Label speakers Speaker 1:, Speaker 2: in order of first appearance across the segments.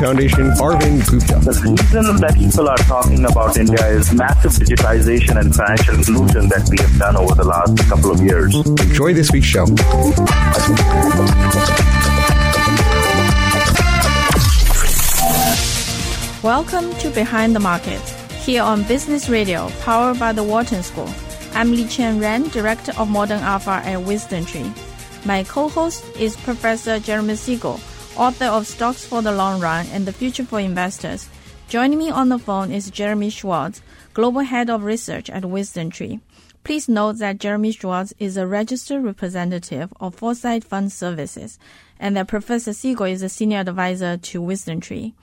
Speaker 1: Foundation, Arvind Gupta.
Speaker 2: The reason that people are talking about India is massive digitization and financial inclusion that we have done over the last couple of years.
Speaker 1: Enjoy this week's show.
Speaker 3: Welcome to Behind the Market, here on Business Radio, powered by the Wharton School. I'm Liqian Ren, Director of Modern Alpha at WisdomTree. My co-host is Professor Jeremy Siegel, author of Stocks for the Long Run and the Future for Investors. Joining me on the phone is Jeremy Schwartz, Global Head of Research at WisdomTree. Please note that Jeremy Schwartz is a registered representative of Foreside Fund Services and that Professor Siegel is a senior advisor to WisdomTree.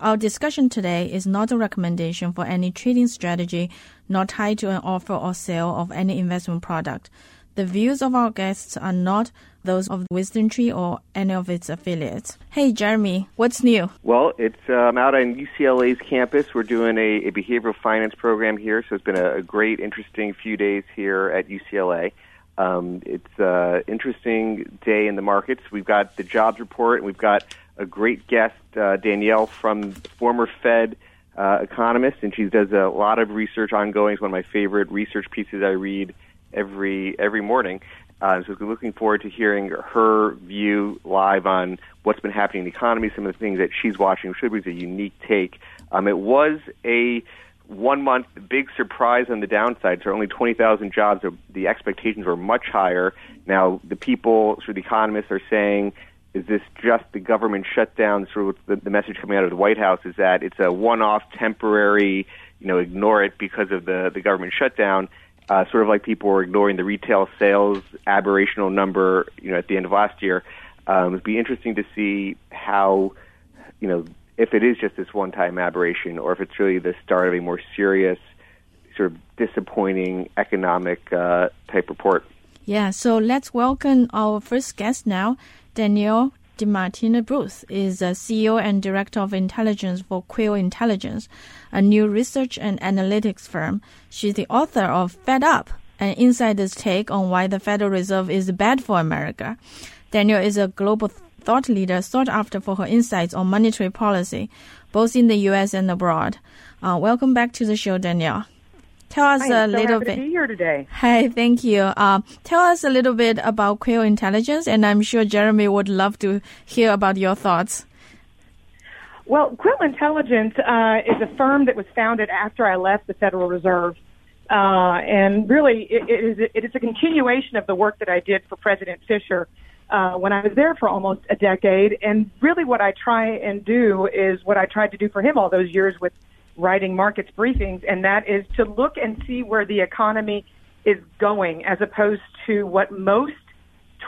Speaker 3: Our discussion today is not a recommendation for any trading strategy, nor tied to an offer or sale of any investment product. The views of our guests are not those of WisdomTree or any of its affiliates. Hey, Jeremy, what's new?
Speaker 4: Well, it's um, out on UCLA's campus. We're doing a, a behavioral finance program here, so it's been a, a great, interesting few days here at UCLA. Um, it's an interesting day in the markets. We've got the jobs report, and we've got a great guest, uh, Danielle, from former Fed uh, economist, and she does a lot of research ongoing. It's one of my favorite research pieces I read every every morning. Uh, so we're looking forward to hearing her view live on what's been happening in the economy, some of the things that she's watching, which was a unique take. Um, it was a one month big surprise on the downside. So only 20,000 jobs. The expectations were much higher. Now the people, of the economists, are saying, is this just the government shutdown? Of the, the message coming out of the White House is that it's a one-off, temporary. You know, ignore it because of the the government shutdown uh, sort of like people were ignoring the retail sales aberrational number, you know, at the end of last year. Um, it'd be interesting to see how, you know, if it is just this one-time aberration, or if it's really the start of a more serious, sort of disappointing economic uh, type report.
Speaker 3: Yeah. So let's welcome our first guest now, Danielle DiMartino Booth is the CEO and Director of Intelligence for Quill Intelligence, a new research and analytics firm. She's the author of Fed Up, an insider's take on why the Federal Reserve is bad for America. Danielle is a global thought leader sought after for her insights on monetary policy, both in the U.S. and abroad. Uh, welcome back to the show, Danielle. Tell us
Speaker 5: Hi,
Speaker 3: a
Speaker 5: so
Speaker 3: little bit.
Speaker 5: To be here today.
Speaker 3: Hi, thank you. Uh, tell us a little bit about Quill Intelligence, and I'm sure Jeremy would love to hear about your thoughts.
Speaker 5: Well, Quill Intelligence uh, is a firm that was founded after I left the Federal Reserve. Uh, and really, it, it, is, it is a continuation of the work that I did for President Fisher uh, when I was there for almost a decade. And really, what I try and do is what I tried to do for him all those years with writing markets briefings, and that is to look and see where the economy is going as opposed to what most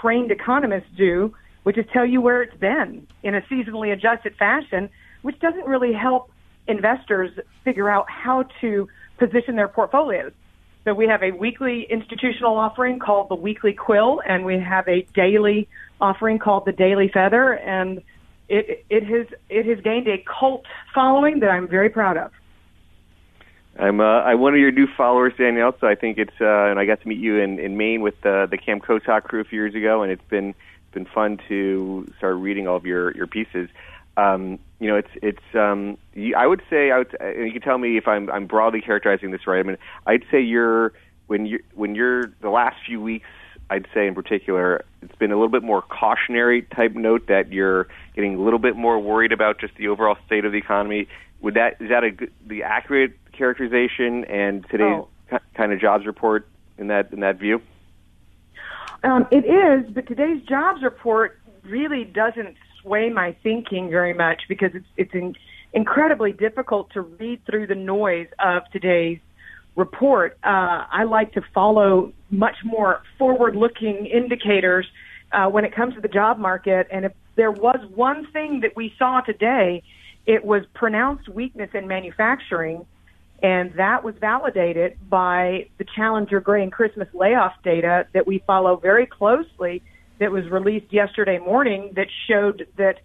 Speaker 5: trained economists do, which is tell you where it's been in a seasonally adjusted fashion, which doesn't really help investors figure out how to position their portfolios. So we have a weekly institutional offering called the Weekly Quill, and we have a daily offering called the Daily Feather, and it, it has it has gained a cult following that I'm very proud of.
Speaker 4: I'm uh, I'm one of your new followers, Danielle. So I think it's uh, and I got to meet you in, in Maine with the the Camp Kotok crew a few years ago, and it's been been fun to start reading all of your your pieces. Um, you know, it's it's. Um, you, I would say I would, and you can tell me if I'm I'm broadly characterizing this right. I mean, I'd say you're when you when you're the last few weeks. I'd say in particular, it's been a little bit more cautionary type note that you're getting a little bit more worried about just the overall state of the economy. Would that is that a the accurate characterization and today's
Speaker 5: Oh.
Speaker 4: kind of jobs report in that in that view?
Speaker 5: Um, it is, but today's jobs report really doesn't sway my thinking very much because it's it's in, incredibly difficult to read through the noise of today's report, uh, I like to follow much more forward-looking indicators uh, when it comes to the job market. And if there was one thing that we saw today, it was pronounced weakness in manufacturing, and that was validated by the Challenger Gray and Christmas layoff data that we follow very closely. That was released yesterday morning that showed that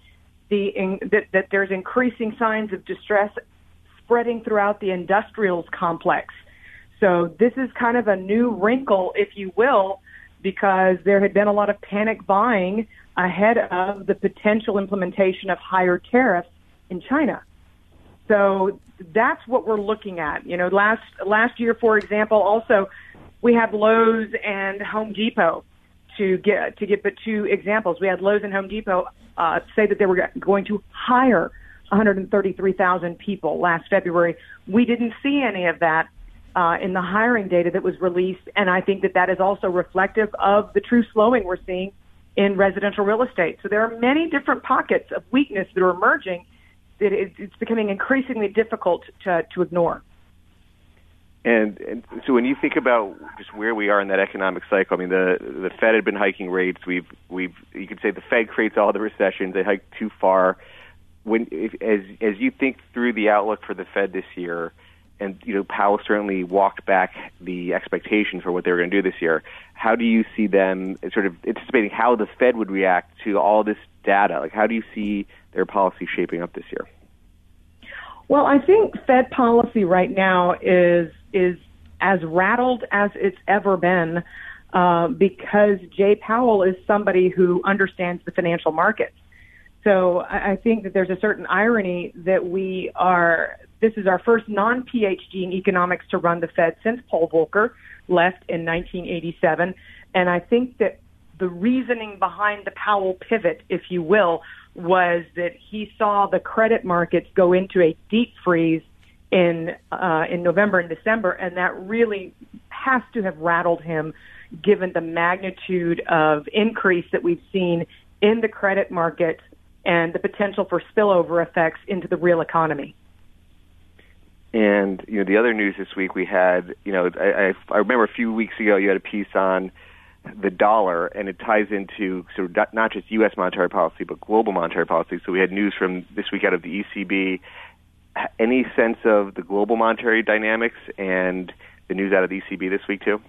Speaker 5: the in, that, that there's increasing signs of distress spreading throughout the industrials complex. So this is kind of a new wrinkle, if you will, because there had been a lot of panic buying ahead of the potential implementation of higher tariffs in China. So that's what we're looking at. You know, last last year, for example, also we had Lowe's and Home Depot to get to get but two examples. We had Lowe's and Home Depot uh, say that they were going to hire 133,000 people last February. We didn't see any of that uh, in the hiring data that was released, and I think that that is also reflective of the true slowing we're seeing in residential real estate. So there are many different pockets of weakness that are emerging it's becoming increasingly difficult to, to ignore.
Speaker 4: And, and so when you think about just where we are in that economic cycle, I mean the the Fed had been hiking rates. We've we've you could say the Fed creates all the recessions. They hike too far. When if, as as you think through the outlook for the Fed this year, and you know Powell certainly walked back the expectations for what they were going to do this year. How do you see them sort of anticipating how the Fed would react to all this data? Like how do you see their policy shaping up this year?
Speaker 5: Well, I think Fed policy right now is is as rattled as it's ever been uh, because Jay Powell is somebody who understands the financial markets. So I, I think that there's a certain irony that we are. This is our first non-PhD in economics to run the Fed since Paul Volcker left in 1987, and I think that the reasoning behind the Powell pivot, if you will, was that he saw the credit markets go into a deep freeze in uh, in November and December, and that really has to have rattled him, given the magnitude of increase that we've seen in the credit market and the potential for spillover effects into the real economy.
Speaker 4: And you know, the other news this week we had, you know, I, I, I remember a few weeks ago you had a piece on the dollar, and it ties into sort of not just U.S. monetary policy, but global monetary policy. So we had news from this week out of the ECB. Any sense of the global monetary dynamics and the news out of the ECB this week too?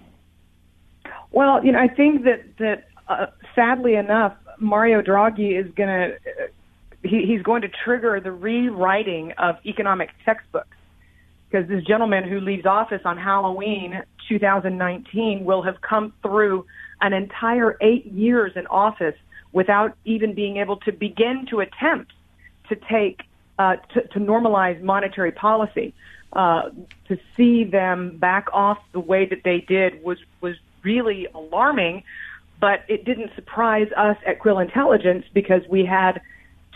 Speaker 5: Well, you know, I think that that uh, sadly enough, Mario Draghi is going to uh, he, he's going to trigger the rewriting of economic textbooks because this gentleman who leaves office on Halloween 2019 will have come through an entire eight years in office without even being able to begin to attempt to take uh, to, to normalize monetary policy. Uh, to see them back off the way that they did was was really alarming, but it didn't surprise us at Quill Intelligence because we had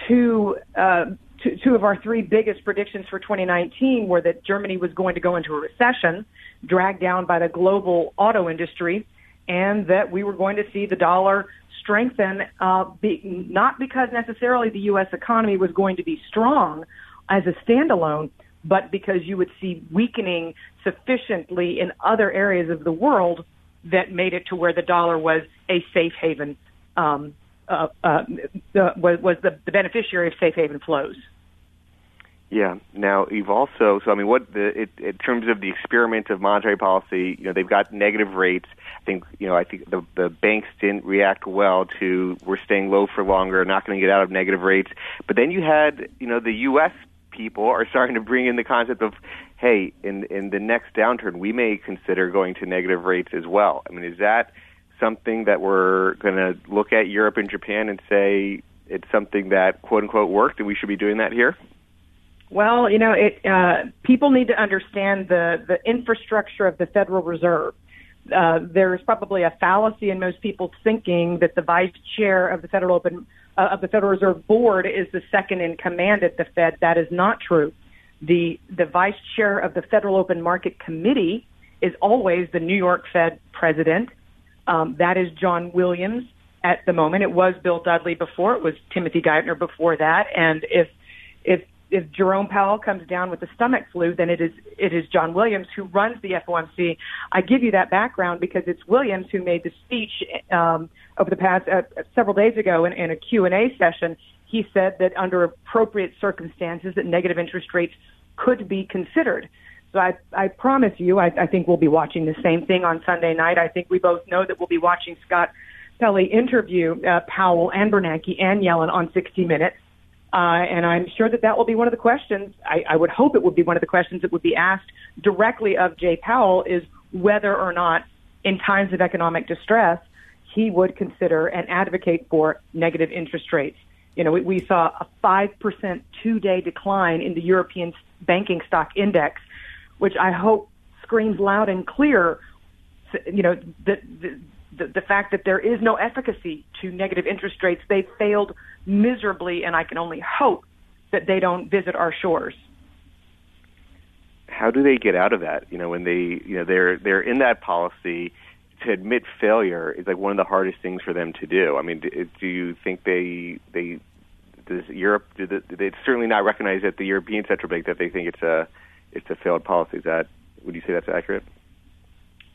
Speaker 5: two. Uh, two, two of our three biggest predictions for 2019 were that Germany was going to go into a recession, dragged down by the global auto industry, and that we were going to see the dollar strengthen, uh, be, not because necessarily the U.S. economy was going to be strong as a standalone, but because you would see weakening sufficiently in other areas of the world that made it to where the dollar was a safe haven, um, uh, uh, was, was the, the beneficiary of safe haven flows.
Speaker 4: Yeah. Now you've also so I mean, what the it, in terms of the experiment of monetary policy, you know, they've got negative rates. I think you know, I think the the banks didn't react well to we're staying low for longer, not going to get out of negative rates. But then you had you know the U.S. people are starting to bring in the concept of, hey, in in the next downturn, we may consider going to negative rates as well. I mean, is that something that we're going to look at Europe and Japan and say it's something that quote unquote worked and we should be doing that here?
Speaker 5: Well, you know, it uh, people need to understand the the infrastructure of the Federal Reserve. Uh, there's probably a fallacy in most people's thinking that the vice chair of the Federal Open uh, of the Federal Reserve Board is the second in command at the Fed. That is not true. The the vice chair of the Federal Open Market Committee is always the New York Fed president. Um, that is John Williams at the moment. It was Bill Dudley before. It was Timothy Geithner before that. And if if if Jerome Powell comes down with the stomach flu, then it is it is John Williams who runs the FOMC. I give you that background because it's Williams who made the speech um, over the past uh, several days ago in, in a Q and A session. He said that under appropriate circumstances, that negative interest rates could be considered. So I, I promise you, I, I think we'll be watching the same thing on Sunday night. I think we both know that we'll be watching Scott Pelley interview uh, Powell and Bernanke and Yellen on 60 Minutes. Uh, and I'm sure that that will be one of the questions. I, I would hope it would be one of the questions that would be asked directly of Jay Powell is whether or not in times of economic distress, he would consider and advocate for negative interest rates. You know, we, we saw a 5% two day decline in the European banking stock index, which I hope screams loud and clear, you know, the, the, the, fact that there is no efficacy to negative interest rates. They failed miserably, and I can only hope that they don't visit our shores.
Speaker 4: How do they get out of that? You know, when they, you know, they're they're in that policy. To admit failure is like one of the hardest things for them to do. I mean, do, do you think they they does Europe? Do the, they certainly not recognize at the European Central Bank that they think it's a it's a failed policy. Is that would you say that's accurate?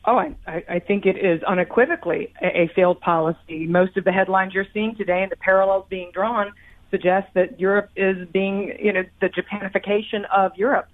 Speaker 5: Oh, I, I think it is unequivocally a, a failed policy. Most of the headlines you're seeing today and the parallels being drawn suggest that Europe is being, you know, the Japanification of Europe,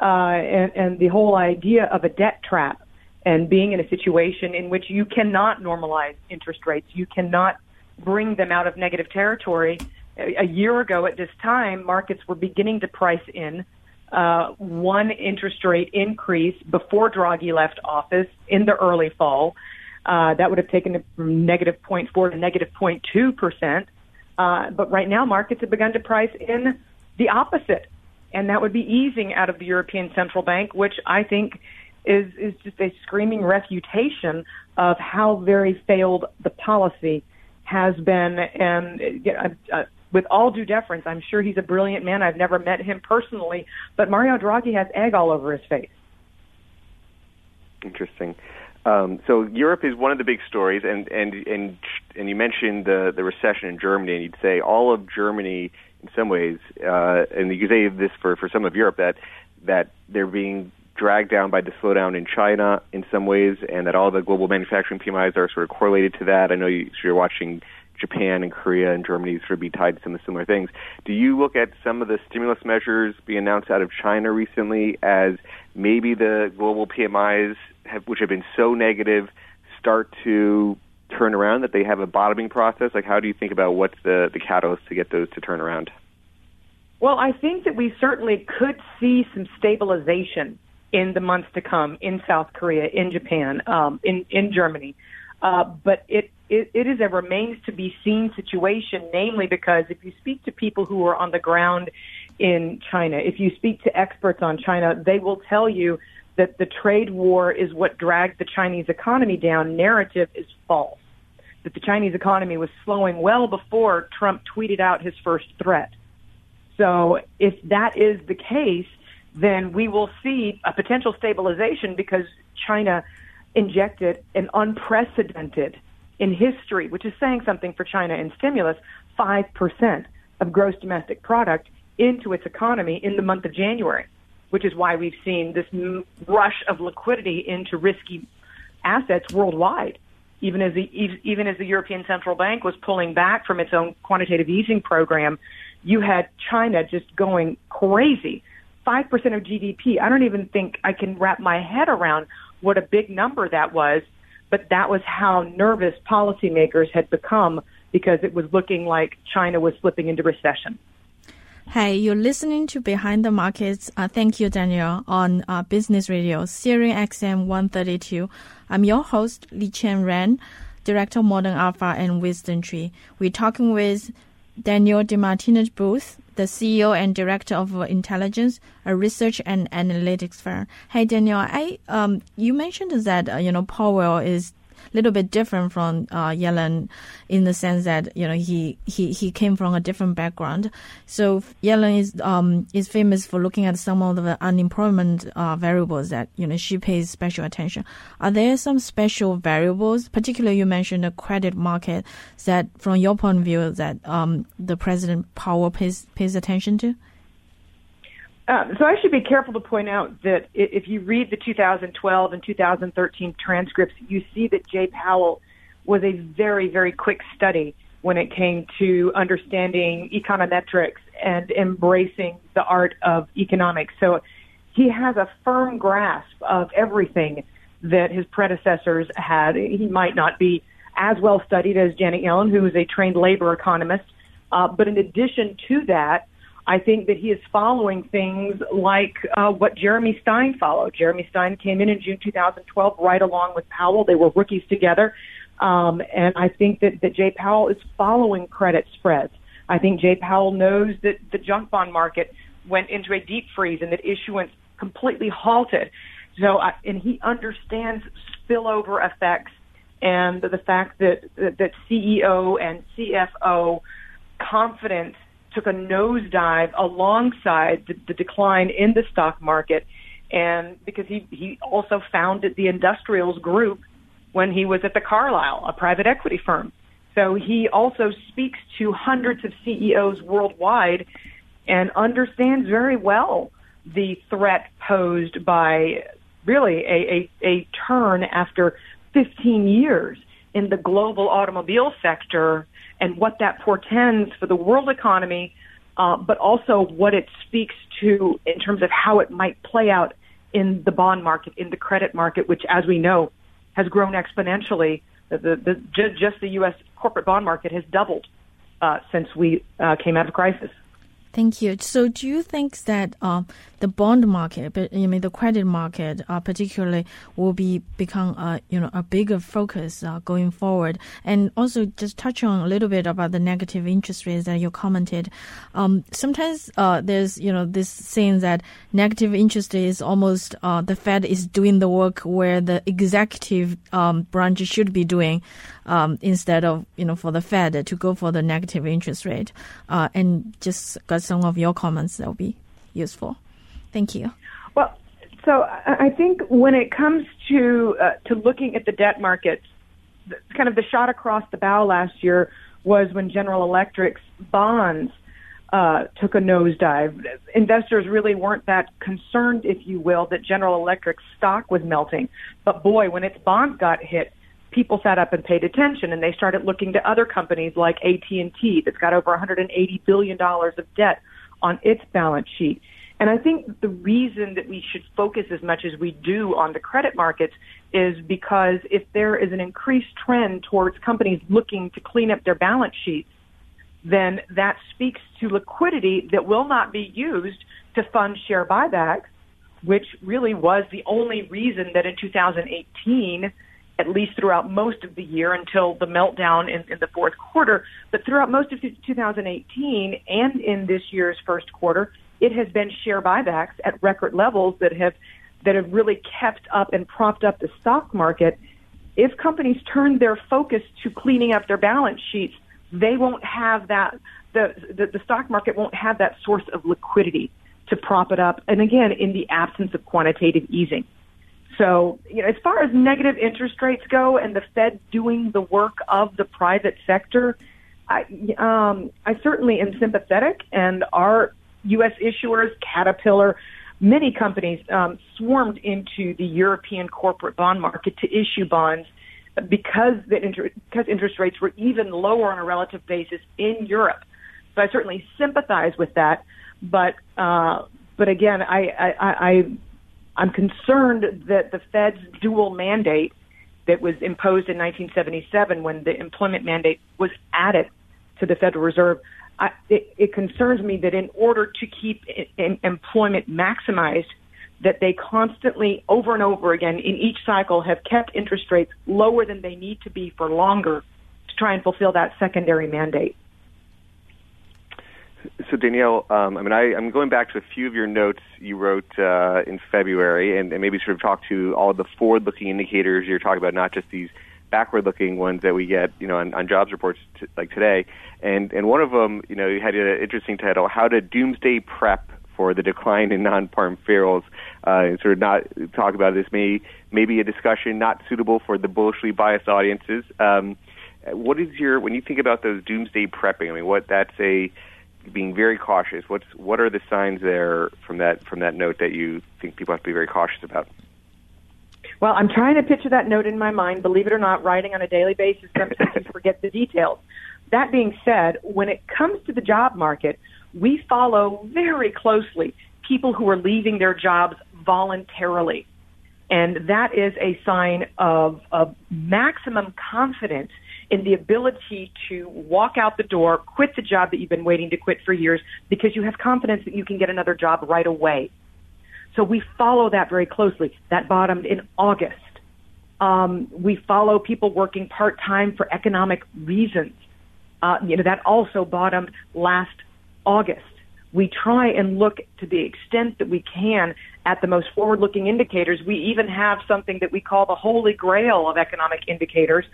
Speaker 5: uh, and, and the whole idea of a debt trap and being in a situation in which you cannot normalize interest rates, you cannot bring them out of negative territory. A, a year ago at this time, markets were beginning to price in uh, one interest rate increase before Draghi left office in the early fall. Uh, that would have taken it from negative 0.4 to negative 0.2 percent. Uh, but right now, markets have begun to price in the opposite, and that would be easing out of the European Central Bank, which I think is is just a screaming refutation of how very failed the policy has been. And uh, uh, with all due deference, I'm sure he's a brilliant man. I've never met him personally, but Mario Draghi has egg all over his face.
Speaker 4: Interesting. Um, so Europe is one of the big stories, and and and and you mentioned the the recession in Germany, and you'd say all of Germany, in some ways, uh, and you could say this for for some of Europe that that they're being dragged down by the slowdown in China in some ways, and that all the global manufacturing PMIs are sort of correlated to that. I know you, so you're watching Japan and Korea and Germany sort of be tied to some of the similar things. Do you look at some of the stimulus measures being announced out of China recently as maybe the global PMIs, have, which have been so negative, start to turn around, that they have a bottoming process? Like, how do you think about what's the, the catalyst to get those to turn around?
Speaker 5: Well, I think that we certainly could see some stabilization in the months to come in South Korea, in Japan, um, in in Germany. Uh, but it, it, it is a remains to be seen situation, namely because if you speak to people who are on the ground in China, if you speak to experts on China, they will tell you that the trade war is what dragged the Chinese economy down. Narrative is false. That the Chinese economy was slowing well before Trump tweeted out his first threat. So if that is the case, then we will see a potential stabilization because China injected an unprecedented in history, which is saying something for China in stimulus, 5% of gross domestic product into its economy in the month of January, which is why we've seen this rush of liquidity into risky assets worldwide. Even as the even as the European Central Bank was pulling back from its own quantitative easing program, you had China just going crazy. 5% of GDP. I don't even think I can wrap my head around what a big number that was, but that was how nervous policymakers had become because it was looking like China was slipping into recession.
Speaker 3: Hey, you're listening to Behind the Markets. Uh, thank you, Daniel, on uh, Business Radio, Sirius XM 132. I'm your host, Liqian Ren, Director of Modern Alpha and WisdomTree. We're talking with Daniel DiMartino Booth, the CEO and Director of Intelligence, a research and analytics firm. Hey, Daniel, I um, you mentioned that uh, you know Powell is little bit different from uh, Yellen in the sense that you know he, he he came from a different background. So Yellen is um is famous for looking at some of the unemployment uh, variables that you know she pays special attention. Are there some special variables, particularly you mentioned the credit market, that from your point of view that um the president Powell pays pays attention to?
Speaker 5: Uh, so I should be careful to point out that if you read the 2012 and 2013 transcripts, you see that Jay Powell was a very, very quick study when it came to understanding econometrics and embracing the art of economics. So he has a firm grasp of everything that his predecessors had. He might not be as well studied as Janet Yellen, who is a trained labor economist. Uh, but in addition to that, I think that he is following things like uh, what Jeremy Stein followed. Jeremy Stein came in in June 2012 right along with Powell. They were rookies together. Um, and I think that, that Jay Powell is following credit spreads. I think Jay Powell knows that the junk bond market went into a deep freeze and that issuance completely halted. So, I, and he understands spillover effects and the fact that, that CEO and CFO confidence took a nosedive alongside the, the decline in the stock market. And because he, he also founded the Industrials Group when he was at the Carlyle, a private equity firm. So he also speaks to hundreds of CEOs worldwide and understands very well the threat posed by really a, a, a turn after 15 years in the global automobile sector and what that portends for the world economy, uh, but also what it speaks to in terms of how it might play out in the bond market, in the credit market, which, as we know, has grown exponentially. The, the, just the U.S. corporate bond market has doubled uh, since we uh, came out of crisis.
Speaker 3: Thank you. So, do you think that uh, the bond market, you mean the credit market, uh, particularly, will be become a you know a bigger focus uh, going forward? And also, just touch on a little bit about the negative interest rates that you commented. Um, sometimes uh, there's you know this saying that negative interest is almost uh, the Fed is doing the work where the executive um, branch should be doing um, instead of you know for the Fed to go for the negative interest rate. Uh, and just some of your comments that will be useful. Thank you.
Speaker 5: Well, so I think when it comes to uh, to looking at the debt markets, kind of the shot across the bow last year was when General Electric's bonds uh, took a nosedive. Investors really weren't that concerned, if you will, that General Electric's stock was melting. But boy, when its bonds got hit, people sat up and paid attention and they started looking to other companies like AT&T that's got over 180 billion dollars of debt on its balance sheet. And I think the reason that we should focus as much as we do on the credit markets is because if there is an increased trend towards companies looking to clean up their balance sheets, then that speaks to liquidity that will not be used to fund share buybacks, which really was the only reason that in 2018 at least throughout most of the year until the meltdown in, in the fourth quarter. But throughout most of 2018 and in this year's first quarter, it has been share buybacks at record levels that have that have really kept up and propped up the stock market. If companies turn their focus to cleaning up their balance sheets, they won't have that. The, the, the stock market won't have that source of liquidity to prop it up. And again, in the absence of quantitative easing. So, you know, as far as negative interest rates go and the Fed doing the work of the private sector, I, um, I certainly am sympathetic, and our U.S. issuers, Caterpillar, many companies um, swarmed into the European corporate bond market to issue bonds because the inter- because interest rates were even lower on a relative basis in Europe. So I certainly sympathize with that, but uh, but again, I, I, I I'm concerned that the Fed's dual mandate that was imposed in 1977 when the employment mandate was added to the Federal Reserve, I, it, it concerns me that in order to keep in, employment maximized, that they constantly, over and over again, in each cycle, have kept interest rates lower than they need to be for longer to try and fulfill that secondary mandate.
Speaker 4: So Danielle, um, I mean, I, am going back to a few of your notes you wrote uh, in February, and, and, maybe sort of talk to all of the forward-looking indicators you're talking about, not just these backward-looking ones that we get, you know, on, on jobs reports t- like today. And and one of them, you know, you had an interesting title: "How to Doomsday Prep for the Decline in Non-Farm Payrolls." Uh, sort of not talk about this may maybe a discussion not suitable for the bullishly biased audiences. Um, what is your when you think about those doomsday prepping? I mean, what that's a being very cautious. What's what are the signs there from that from that note that you think people have to be very cautious about?
Speaker 5: Well, I'm trying to picture that note in my mind. Believe it or not, writing on a daily basis, sometimes you forget the details. That being said, when it comes to the job market, we follow very closely people who are leaving their jobs voluntarily. And that is a sign of, of maximum confidence in the ability to walk out the door, quit the job that you've been waiting to quit for years because you have confidence that you can get another job right away. So we follow that very closely. That bottomed in August. Um, we follow people working part time for economic reasons. Uh, you know that also bottomed last August we try and look to the extent that we can at the most forward looking indicators. We even have something that we call the holy grail of economic indicators,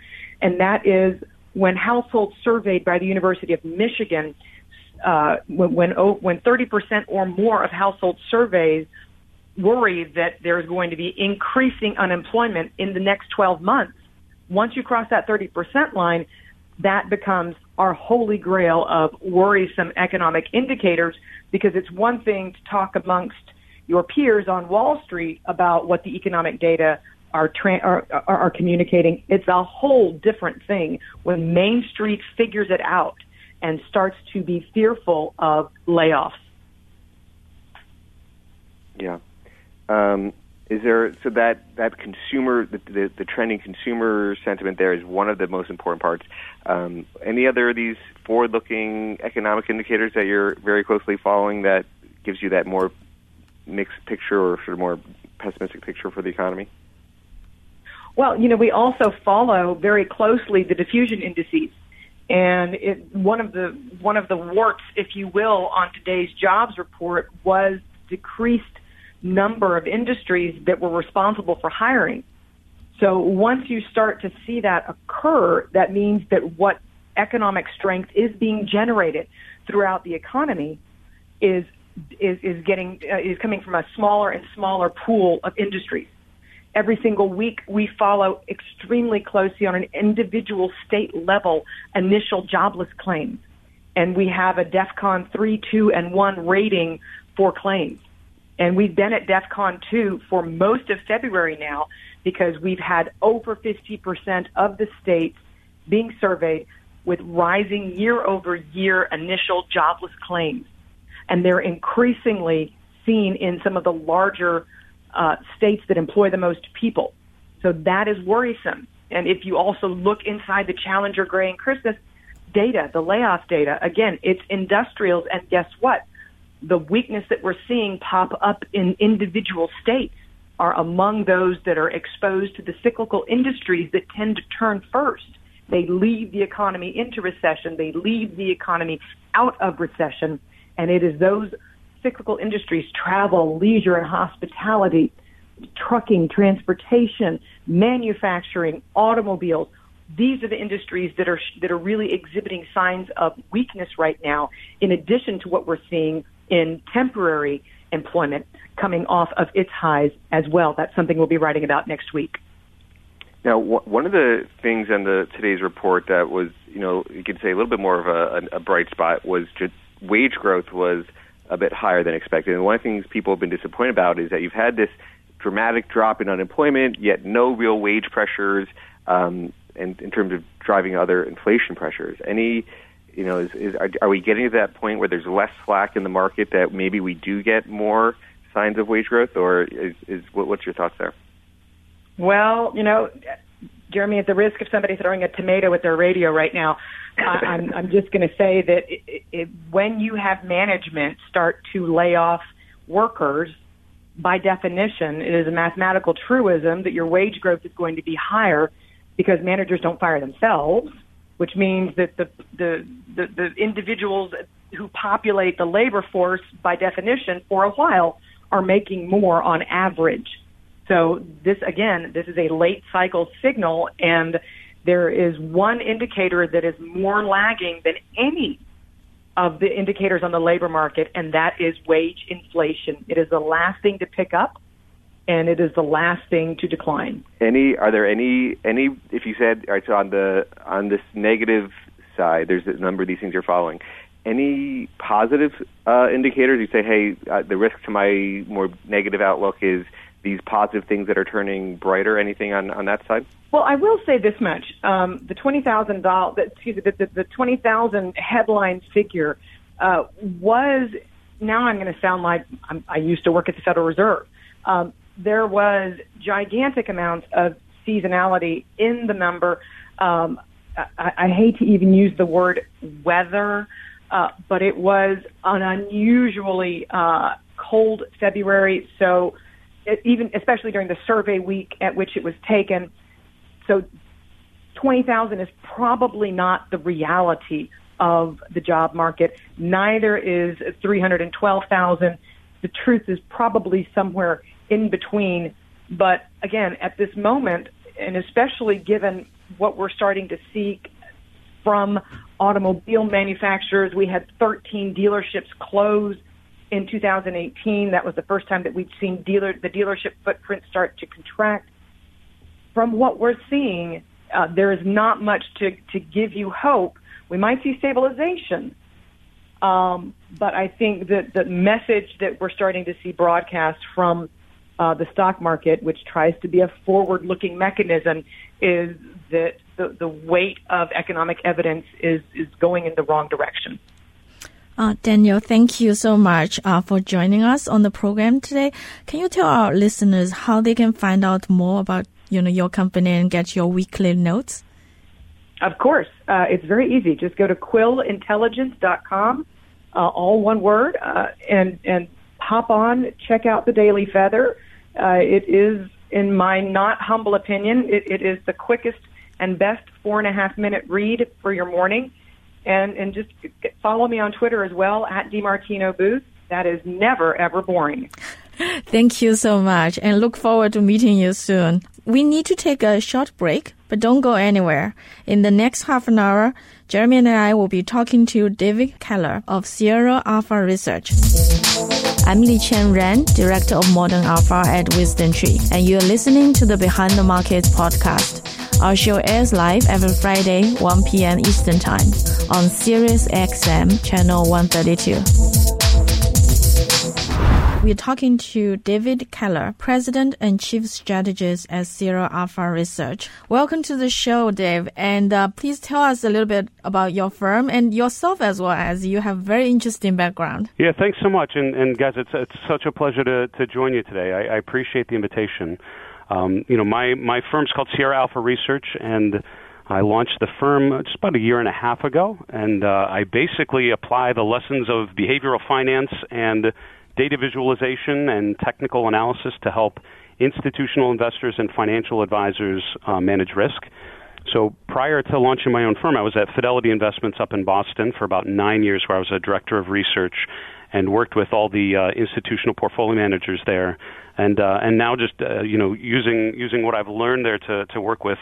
Speaker 5: and that is when households surveyed by the University of Michigan, uh, when, when, oh, when 30% or more of household surveys worry that there's going to be increasing unemployment in the next 12 months. Once you cross that 30% line, that becomes our holy grail of worrisome economic indicators because it's one thing to talk amongst your peers on Wall Street about what the economic data are, tra- are, are, are communicating. It's a whole different thing when Main Street figures it out and starts to be fearful of layoffs.
Speaker 4: Yeah. Um, is there so that that consumer the, the, the trending consumer sentiment there is one of the most important parts. Um, any other of these forward-looking economic indicators that you're very closely following that gives you that more mixed picture or sort of more pessimistic picture for the economy?
Speaker 5: Well, you know, we also follow very closely the diffusion indices. And it, one of the one of the warts, if you will, on today's jobs report was decreased number of industries that were responsible for hiring. So once you start to see that occur, that means that what economic strength is being generated throughout the economy is is is getting uh, is coming from a smaller and smaller pool of industries. Every single week, we follow extremely closely on an individual state level initial jobless claims, and we have a DEFCON three, two, and one rating for claims. And we've been at DEFCON 2 for most of February now because we've had over 50% of the states being surveyed with rising year over year initial jobless claims. And they're increasingly seen in some of the larger uh, states that employ the most people. So that is worrisome. And if you also look inside the Challenger, Gray, and Christmas data, the layoff data, again, it's industrials. And guess what? the weakness that we're seeing pop up in individual states are among those that are exposed to the cyclical industries that tend to turn first. They lead the economy into recession. They lead the economy out of recession. And it is those cyclical industries, travel, leisure, and hospitality, trucking, transportation, manufacturing, automobiles. These are the industries that are, that are really exhibiting signs of weakness right now, in addition to what we're seeing in temporary employment coming off of its highs as well. That's something we'll be writing about next week.
Speaker 4: Now, one of the things in the today's report that was, you know, you could say a little bit more of a, a bright spot was just wage growth was a bit higher than expected. And one of the things people have been disappointed about is that you've had this dramatic drop in unemployment, yet no real wage pressures, um, and in terms of driving other inflation pressures. Any you know, is, is are, are we getting to that point where there's less slack in the market that maybe we do get more signs of wage growth, or is, is what, what's your thoughts there?
Speaker 5: Well, you know, Jeremy, at the risk of somebody throwing a tomato at their radio right now, I, uh, I'm, I'm just going to say that it, it, when you have management start to lay off workers, by definition, it is a mathematical truism that your wage growth is going to be higher because managers don't fire themselves which means that the, the, the, the individuals who populate the labor force, by definition, for a while, are making more on average. So this, again, this is a late cycle signal, and there is one indicator that is more lagging than any of the indicators on the labor market, and that is wage inflation. It is the last thing to pick up and it is the last thing to decline.
Speaker 4: Any are there any any if you said all right so on the on this negative side there's a number of these things you're following. any positive uh, indicators? You say, hey, uh, the risk to my more negative outlook is these positive things that are turning brighter. Anything on, on that side?
Speaker 5: Well, I will say this much: um, the twenty thousand dollars, excuse me, the, the, twenty thousand headline figure uh, was. Now I'm going to sound like I'm, I used to work at the Federal Reserve. Um, there was gigantic amounts of seasonality in the number. Um, I, I hate to even use the word weather, uh, but it was an unusually uh, cold February. So even especially during the survey week at which it was taken, so 20,000 is probably not the reality of the job market. Neither is 312,000. The truth is probably somewhere in between. But again, at this moment, and especially given what we're starting to see from automobile manufacturers, we had 13 dealerships close in 2018. That was the first time that we'd seen dealer the dealership footprint start to contract. From what we're seeing, uh, there is not much to, to give you hope. We might see stabilization, um, but I think that the message that we're starting to see broadcast from uh, the stock market, which tries to be a forward-looking mechanism, is that the, the weight of economic evidence is, is going in the wrong direction.
Speaker 3: Uh, Daniel, thank you so much uh, for joining us on the program today. Can you tell our listeners how they can find out more about you know your company and get your weekly notes?
Speaker 5: Of course, uh, it's very easy. Just go to quillintelligence.com, uh, all one word, uh, and and hop on, check out the Daily Feather. Uh, it is, in my not humble opinion, it, it is the quickest and best four and a half minute read for your morning and and just follow me on Twitter as well at DiMartino Booth. That is never ever boring.
Speaker 3: Thank you so much, and look forward to meeting you soon. We need to take a short break, but don't go anywhere. In the next half an hour, Jeremy and I will be talking to David Keller of Sierra Alpha Research. I'm Liqian Ren, Director of Modern Alpha at WisdomTree, and you're listening to the Behind the Markets podcast. Our show airs live every Friday, 1 p.m. Eastern Time on Sirius XM channel 132. We're talking to David Keller, President and Chief Strategist at Sierra Alpha Research. Welcome to the show, Dave. And uh, please tell us a little bit about your firm and yourself as well, as you have very interesting background.
Speaker 6: Yeah, thanks so much. And, and guys, it's, it's such a pleasure to, to join you today. I, I appreciate the invitation. Um, you know, my my firm's called Sierra Alpha Research, and I launched the firm just about a year and a half ago, and uh, I basically apply the lessons of behavioral finance and data visualization and technical analysis to help institutional investors and financial advisors uh, manage risk. So prior to launching my own firm, I was at Fidelity Investments up in Boston for about nine years, where I was a director of research and worked with all the uh, institutional portfolio managers there and uh, and now just uh, you know using using what I've learned there to to work with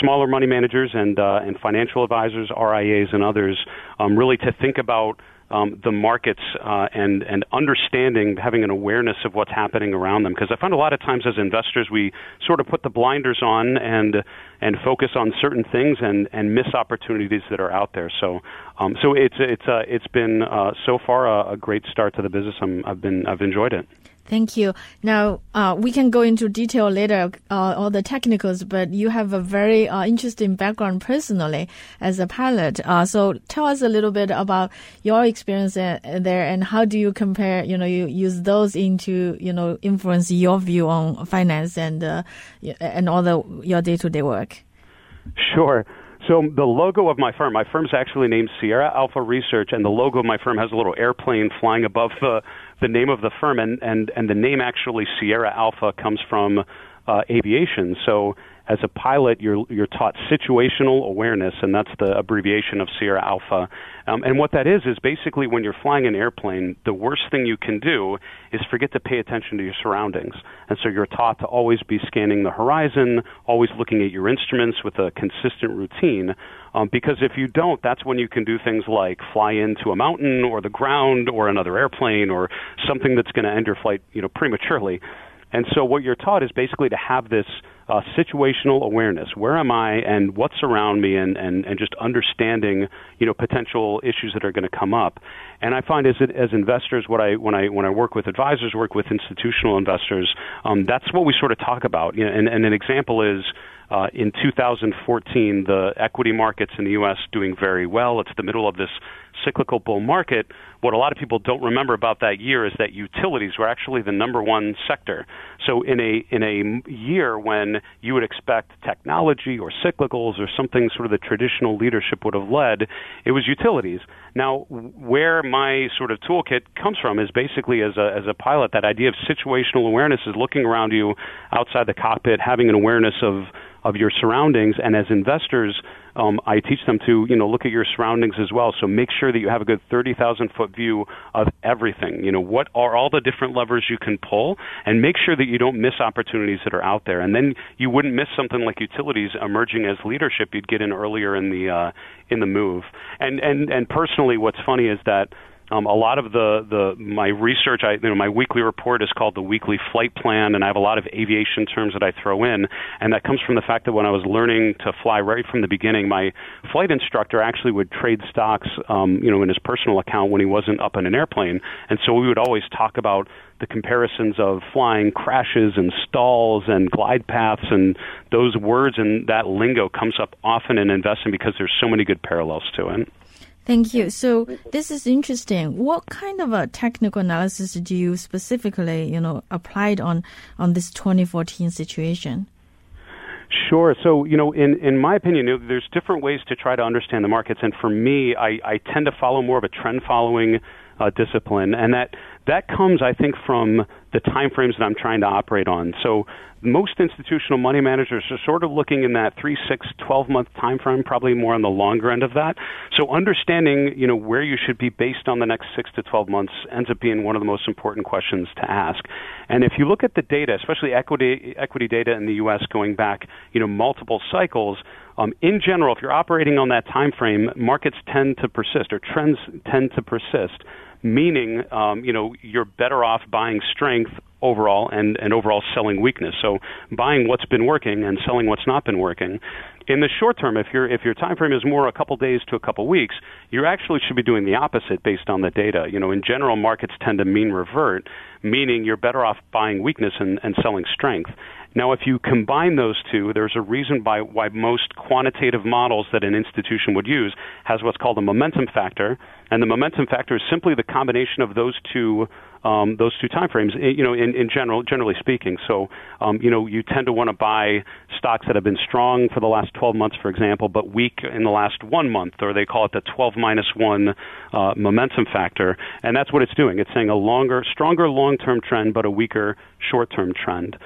Speaker 6: smaller money managers and uh, and financial advisors, RIAs, and others, um, really to think about. Um, the markets uh, and and understanding, having an awareness of what's happening around them. Because I find a lot of times as investors, we sort of put the blinders on and and focus on certain things and and miss opportunities that are out there. So um, so it's it's uh, it's been uh, so far a, a great start to the business. I'm, I've been I've enjoyed it.
Speaker 3: Thank you. Now, uh, we can go into detail later, uh, all the technicals, but you have a very uh, interesting background personally as a pilot. Uh, so tell us a little bit about your experience there and how do you compare, you know, you use those into, you know, influence your view on finance and, uh, and all the, your day-to-day work?
Speaker 6: Sure. So the logo of my firm, my firm's actually named Sierra Alpha Research, and the logo of my firm has a little airplane flying above the the name of the firm, and and and the name actually Sierra Alpha comes from uh, aviation. So as a pilot, you're you're taught situational awareness, and that's the abbreviation of Sierra Alpha. Um, and what that is is basically when you're flying an airplane, the worst thing you can do is forget to pay attention to your surroundings. And so you're taught to always be scanning the horizon, always looking at your instruments with a consistent routine. Um, because if you don't, that's when you can do things like fly into a mountain or the ground or another airplane or something that's going to end your flight, you know, prematurely. And so what you're taught is basically to have this uh, situational awareness. Where am I and what's around me and, and, and just understanding, you know, potential issues that are going to come up. And I find as, as investors, what I, when I, when I work with advisors, work with institutional investors, um, that's what we sort of talk about. You know, and, and an example is, uh, in 2014, the equity markets in the U.S. doing very well. It's the middle of this cyclical bull market. What a lot of people don't remember about that year is that utilities were actually the number one sector. So in a in a year when you would expect technology or cyclicals or something sort of the traditional leadership would have led, it was utilities. Now, where my sort of toolkit comes from is basically as a as a pilot that idea of situational awareness is looking around you outside the cockpit, having an awareness of of your surroundings. And as investors, um, I teach them to you know look at your surroundings as well. So make sure that you have a good thirty thousand foot view of everything. You know what are all the different levers you can pull, and make sure that you don't miss opportunities that are out there. And then you wouldn't miss something like utilities emerging as leadership. You'd get in earlier in the uh, in the move. And and and personally, what's funny is that um, a lot of the, the my research, I, you know, my weekly report is called the Weekly Flight Plan, and I have a lot of aviation terms that I throw in, and that comes from the fact that when I was learning to fly right from the beginning, my flight instructor actually would trade stocks, um, you know, in his personal account when he wasn't up in an airplane, and so we would always talk about the comparisons of flying crashes and stalls and glide paths and those words and that lingo comes up often in investing because there's so many good parallels to it.
Speaker 3: Thank you. So this is interesting. What kind of a technical analysis do you specifically, you know, applied on on this 2014 situation?
Speaker 6: Sure. So, you know, in, in my opinion, there's different ways to try to understand the markets. And for me, I, I tend to follow more of a trend following uh, discipline. And that, that comes, I think, from the time frames that I'm trying to operate on. So most institutional money managers are sort of looking in that three, six, 12 month time frame, probably more on the longer end of that. So understanding, you know, where you should be based on the next six to 12 months ends up being one of the most important questions to ask. And if you look at the data, especially equity, equity data in the U.S. going back, you know, multiple cycles, um, in general, if you're operating on that time frame, markets tend to persist or trends tend to persist meaning um, you know you're better off buying strength overall and, and overall selling weakness. So buying what's been working and selling what's not been working. In the short term, if your if your time frame is more a couple days to a couple weeks, you actually should be doing the opposite based on the data. You know, in general, markets tend to mean revert, meaning you're better off buying weakness and, and selling strength. Now, if you combine those two, there's a reason by why most quantitative models that an institution would use has what's called a momentum factor, and the momentum factor is simply the combination of those two um, those two time frames. Eh, you know, in, in general, generally speaking. So, um, you know, you tend to want to buy stocks that have been strong for the last 12 months, for example, but weak in the last one month, or they call it the 12 minus one uh, momentum factor, and that's what it's doing. It's saying a longer, stronger long-term trend, but a weaker short-term trend.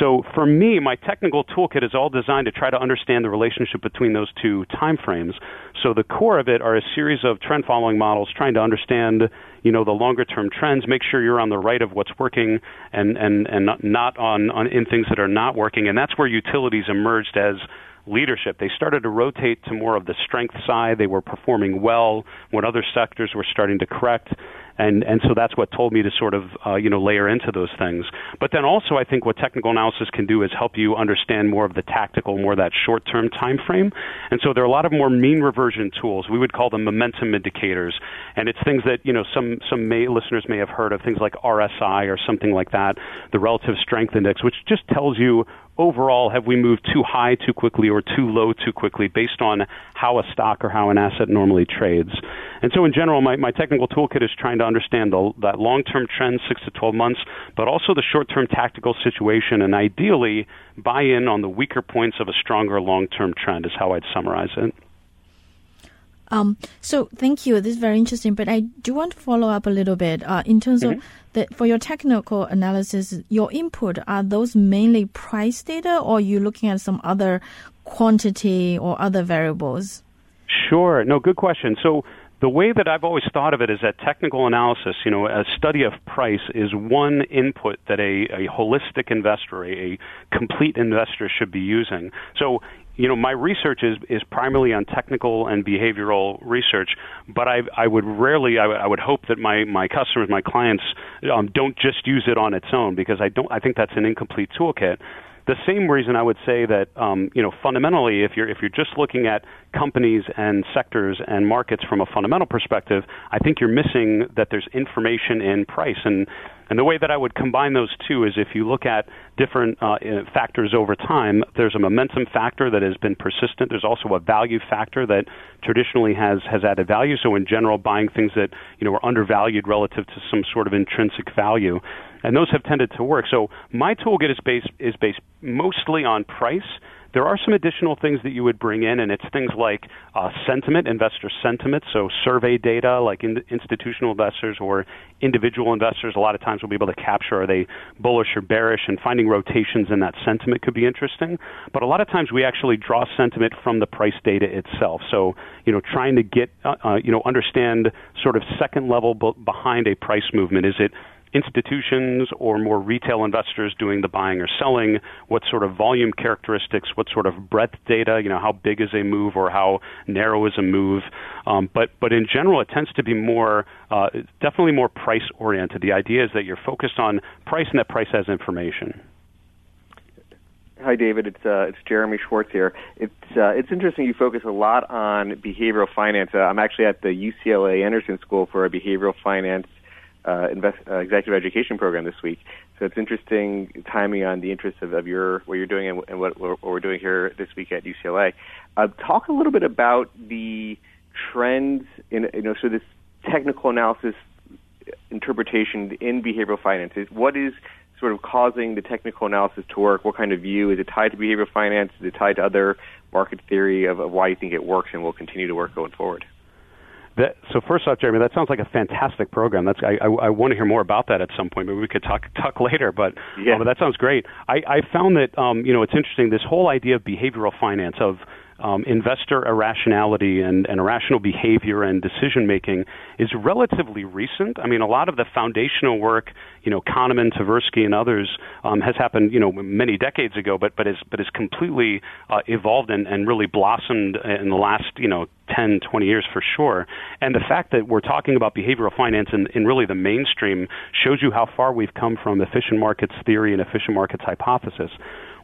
Speaker 6: So for me, my technical toolkit is all designed to try to understand the relationship between those two time frames. So the core of it are a series of trend following models trying to understand, you know, the longer term trends, make sure you're on the right of what's working and, and, and not on, on in things that are not working. And that's where utilities emerged as leadership. They started to rotate to more of the strength side. They were performing well when other sectors were starting to correct and and so that's what told me to sort of uh, you know layer into those things. But then also, I think what technical analysis can do is help you understand more of the tactical, more that short-term time frame. And so there are a lot of more mean reversion tools. We would call them momentum indicators, and it's things that you know some some may, listeners may have heard of things like RSI or something like that, the relative strength index, which just tells you overall, have we moved too high too quickly or too low too quickly based on how a stock or how an asset normally trades? And so, in general, my, my technical toolkit is trying to understand the, that long term trend, six to 12 months, but also the short term tactical situation, and ideally buy in on the weaker points of a stronger long term trend, is how I'd summarize it.
Speaker 3: Um, so thank you. This is very interesting. But I do want to follow up a little bit uh, in terms mm-hmm. of the, for your technical analysis. Your input are those mainly price data, or are you looking at some other quantity or other variables?
Speaker 6: Sure. No, good question. So the way that I've always thought of it is that technical analysis, you know, a study of price is one input that a, a holistic investor, a, a complete investor should be using. So you know, my research is, is primarily on technical and behavioral research, but I, I would rarely, I, w- I would hope that my, my customers, my clients, um, don't just use it on its own because I don't, I think that's an incomplete toolkit. the same reason I would say that um, you know fundamentally, if you're if you're just looking at companies and sectors and markets from a fundamental perspective, I think you're missing that there's information in price and and the way that I would combine those two is if you look at different uh, factors over time, there's a momentum factor that has been persistent. There's also a value factor that traditionally has, has added value. So in general, buying things that you know are undervalued relative to some sort of intrinsic value, and those have tended to work. So my toolkit is based is based mostly on price there are some additional things that you would bring in, and it's things like uh, sentiment, investor sentiment, so survey data, like in, institutional investors or individual investors. A lot of times we'll be able to capture are they bullish or bearish, and finding rotations in that sentiment could be interesting. But a lot of times we actually draw sentiment from the price data itself. So you know, trying to get uh, uh you know understand sort of second level b- behind a price movement. Is it institutions or more retail investors doing the buying or selling? What sort of volume characteristics? What sort of breadth data? You know, how big is a move or how narrow is a move? Um, but but in general, it tends to be more uh, definitely more price oriented. The idea is that you're focused on price and that price has information.
Speaker 4: Hi, David. It's uh, it's Jeremy Schwartz here. It's uh, it's interesting. You focus a lot on behavioral finance. Uh, I'm actually at the UCLA Anderson School for behavioral finance uh, invest, uh, executive education program this week. So it's interesting timing on the interests of, of your what you're doing and, and what, what, we're doing here this week at UCLA. Uh, talk a little bit about the trends in you know so this technical analysis interpretation in behavioral finance. Is what is sort of causing the technical analysis to work? What kind of view is it tied to behavioral finance? Is it tied to other market theory of, of why you think it works and will continue to work going forward?
Speaker 6: That, so first off, Jeremy, that sounds like a fantastic program. That's I, I, I want to hear more about that at some point. Maybe we could talk talk later. But,
Speaker 4: yeah.
Speaker 6: But that sounds great. I, I found that um, you know it's interesting. This whole idea of behavioral finance of um, investor irrationality and, and irrational behavior and decision making is relatively recent. I mean, a lot of the foundational work, you know, Kahneman, Tversky, and others um, has happened, you know, many decades ago, but but is but is completely uh, evolved and, and really blossomed in the last, you know, 10, 20 years for sure. And the fact that we're talking about behavioral finance in, in really the mainstream shows you how far we've come from efficient markets theory and efficient markets hypothesis.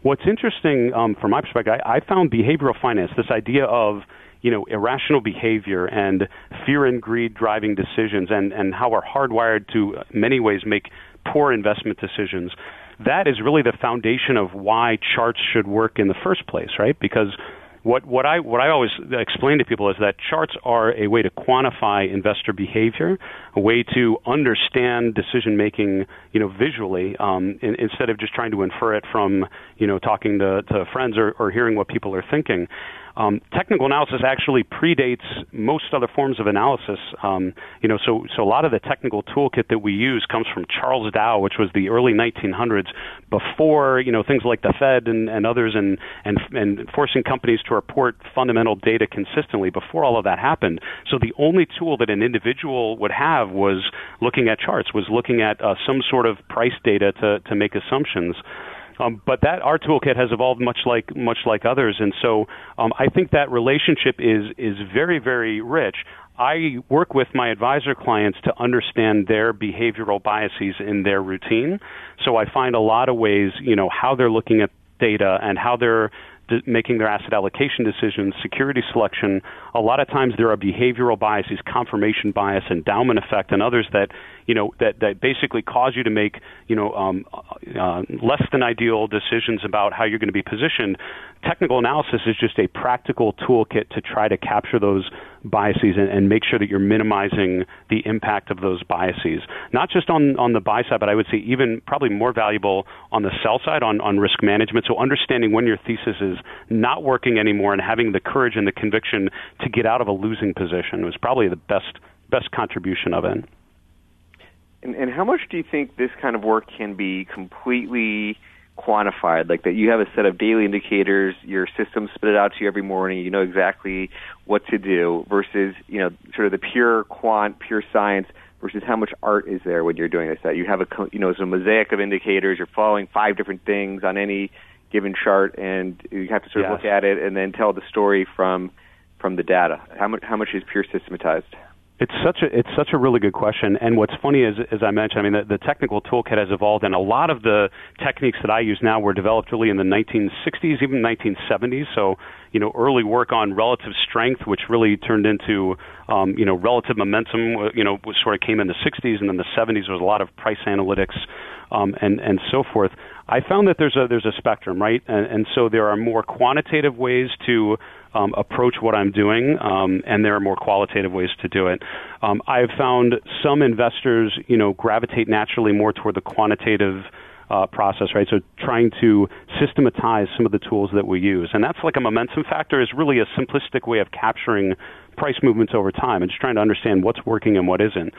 Speaker 6: What's interesting um, from my perspective, I, I found behavioral finance, this idea of you know irrational behavior and fear and greed driving decisions, and and how we're hardwired to uh, many ways make poor investment decisions. That is really the foundation of why charts should work in the first place, right? Because what what I what I always explain to people is that charts are a way to quantify investor behavior, a way to understand decision making, you know, visually, um, in, instead of just trying to infer it from, you know, talking to, to friends or, or hearing what people are thinking. Um, technical analysis actually predates most other forms of analysis. Um, you know, so so a lot of the technical toolkit that we use comes from Charles Dow, which was the early 1900s, before you know things like the Fed and, and others, and and and forcing companies to report fundamental data consistently. Before all of that happened, so the only tool that an individual would have was looking at charts, was looking at uh, some sort of price data to to make assumptions. Um, but that our toolkit has evolved much like much like others, and so um, I think that relationship is is very very rich. I work with my advisor clients to understand their behavioral biases in their routine. So I find a lot of ways, you know, how they're looking at data and how they're making their asset allocation decisions, security selection, a lot of times there are behavioral biases, confirmation bias, endowment effect, and others that you know that that basically cause you to make you know um, uh, less than ideal decisions about how you're going to be positioned. Technical analysis is just a practical toolkit to try to capture those biases and, and make sure that you're minimizing the impact of those biases. Not just on on the buy side, but I would say even probably more valuable on the sell side on on risk management. So understanding when your thesis is not working anymore and having the courage and the conviction to get out of a losing position was probably the best best contribution of it.
Speaker 4: And, and how much do you think this kind of work can be completely quantified? Like that you have a set of daily indicators, your system spit it out to you every morning, you know exactly what to do, versus you know sort of the pure quant, pure science versus how much art is there when you're doing this? That you have a you know some mosaic of indicators, you're following five different things on any given chart, and you have to sort of
Speaker 6: yes.
Speaker 4: look at it and then tell the story from from the data. How much how much is pure systematized?
Speaker 6: It's such a it's such a really good question, and what's funny is, as I mentioned, I mean, the, the technical toolkit has evolved, and a lot of the techniques that I use now were developed really in the 1960s, even 1970s. So, you know, early work on relative strength, which really turned into, um, you know, relative momentum. You know, was sort of came in the 60s, and then the 70s was a lot of price analytics, um, and and so forth. I found that there's a there's a spectrum, right? And, and so there are more quantitative ways to um, approach what I'm doing, um, and there are more qualitative ways to do it. Um, I've found some investors, you know, gravitate naturally more toward the quantitative. Uh, process, right? So trying to systematize some of the tools that we use, and that's like a momentum factor. Is really a simplistic way of capturing price movements over time, and just trying to understand what's working and what isn't.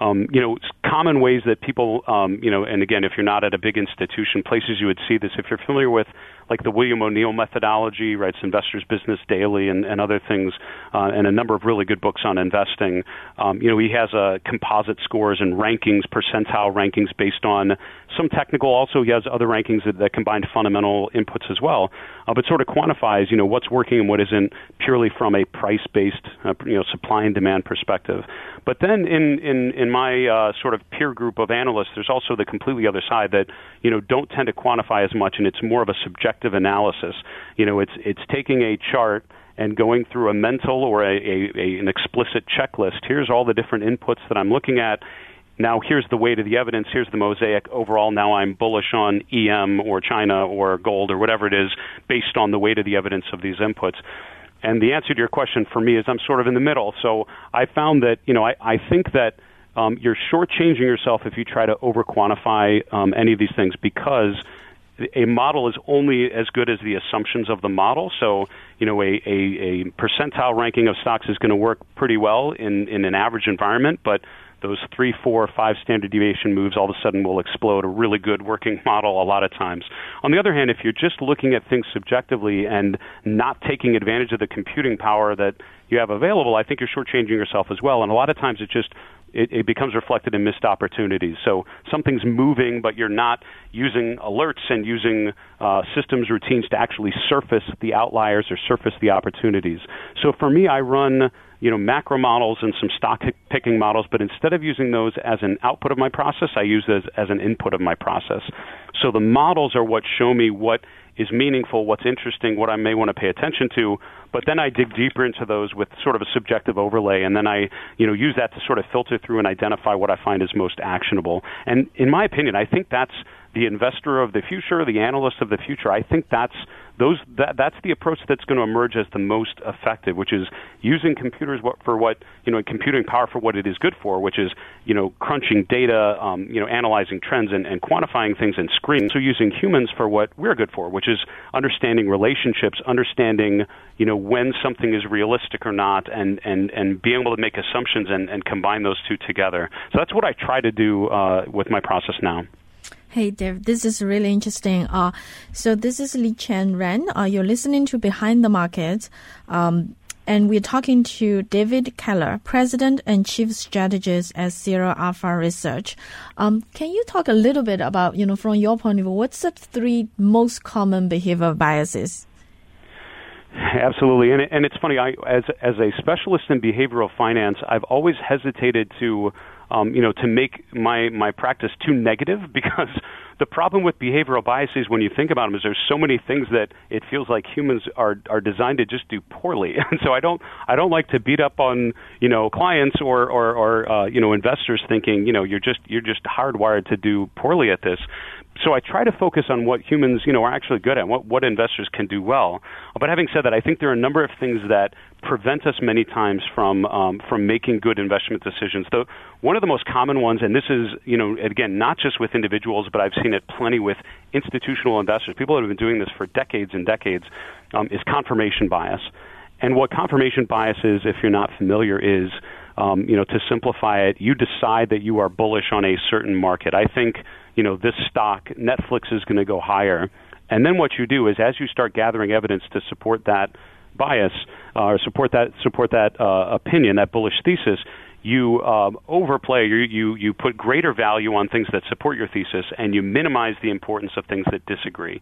Speaker 6: Um, you know, common ways that people, um, you know, and again, if you're not at a big institution, places you would see this. If you're familiar with like the William O'Neill methodology, writes Investors Business Daily and, and other things, uh, and a number of really good books on investing. Um, you know, he has uh, composite scores and rankings, percentile rankings based on some technical. Also, he has other rankings that, that combine fundamental inputs as well, uh, but sort of quantifies, you know, what's working and what isn't purely from a price-based, uh, you know, supply and demand perspective. But then in in in my uh, sort of peer group of analysts, there's also the completely other side that you know don't tend to quantify as much, and it's more of a subjective analysis. You know, it's it's taking a chart and going through a mental or a, a, a an explicit checklist. Here's all the different inputs that I'm looking at. Now here's the weight of the evidence. Here's the mosaic. Overall, now I'm bullish on EM or China or gold or whatever it is, based on the weight of the evidence of these inputs. And the answer to your question for me is I'm sort of in the middle. So I found that, you know, I, I think that um, you're shortchanging yourself if you try to over quantify um, any of these things because a model is only as good as the assumptions of the model. So, you know, a, a, a percentile ranking of stocks is going to work pretty well in, in an average environment, but those three, four, five standard deviation moves all of a sudden will explode a really good working model a lot of times. On the other hand, if you're just looking at things subjectively and not taking advantage of the computing power that you have available, I think you're shortchanging yourself as well. And a lot of times it just it, it becomes reflected in missed opportunities. So something's moving, but you're not using alerts and using uh, systems routines to actually surface the outliers or surface the opportunities. So for me, I run you know macro models and some stock picking models, but instead of using those as an output of my process, I use those as an input of my process. So the models are what show me what is meaningful, what's interesting, what I may want to pay attention to. But then I dig deeper into those with sort of a subjective overlay, and then I, you know, use that to sort of filter through and identify what I find is most actionable. And in my opinion, I think that's the investor of the future, the analyst of the future. I think that's those that that's the approach that's going to emerge as the most effective, which is using computers for what you know computing power for what it is good for, which is you know crunching data, um, you know analyzing trends and, and quantifying things and screening. So using humans for what we're good for, which is understanding relationships, understanding you know when something is realistic or not, and and and being able to make assumptions and, and combine those two together. So that's what I try to do uh, with my process now.
Speaker 3: Hey, Dave, this is really interesting. Uh, so this is Liqian Ren. Uh, you're listening to Behind the Market. Um, and we're talking to David Keller, President and Chief Strategist at Sierra Alpha Research. Um, can you talk a little bit about, you know, from your point of view, what's the three most common behavioral biases?
Speaker 6: Absolutely, and and it's funny. I as as a specialist in behavioral finance, I've always hesitated to um, you know, to make my my practice too negative because the problem with behavioral biases when you think about them is there's so many things that it feels like humans are are designed to just do poorly. And so i don't i don't like to beat up on you know clients or or, or uh, you know investors thinking you know you're just you're just hardwired to do poorly at this so I try to focus on what humans, you know, are actually good at, what what investors can do well. But having said that, I think there are a number of things that prevent us many times from um, from making good investment decisions. Though one of the most common ones, and this is, you know, again, not just with individuals, but I've seen it plenty with institutional investors. People that have been doing this for decades and decades, um, is confirmation bias. And what confirmation bias is, if you're not familiar, is um, you know, to simplify it, you decide that you are bullish on a certain market. I think you know, this stock, Netflix is going to go higher. And then what you do is as you start gathering evidence to support that bias uh, or support that support that uh, opinion, that bullish thesis, you um, overplay, you, you you put greater value on things that support your thesis, and you minimize the importance of things that disagree.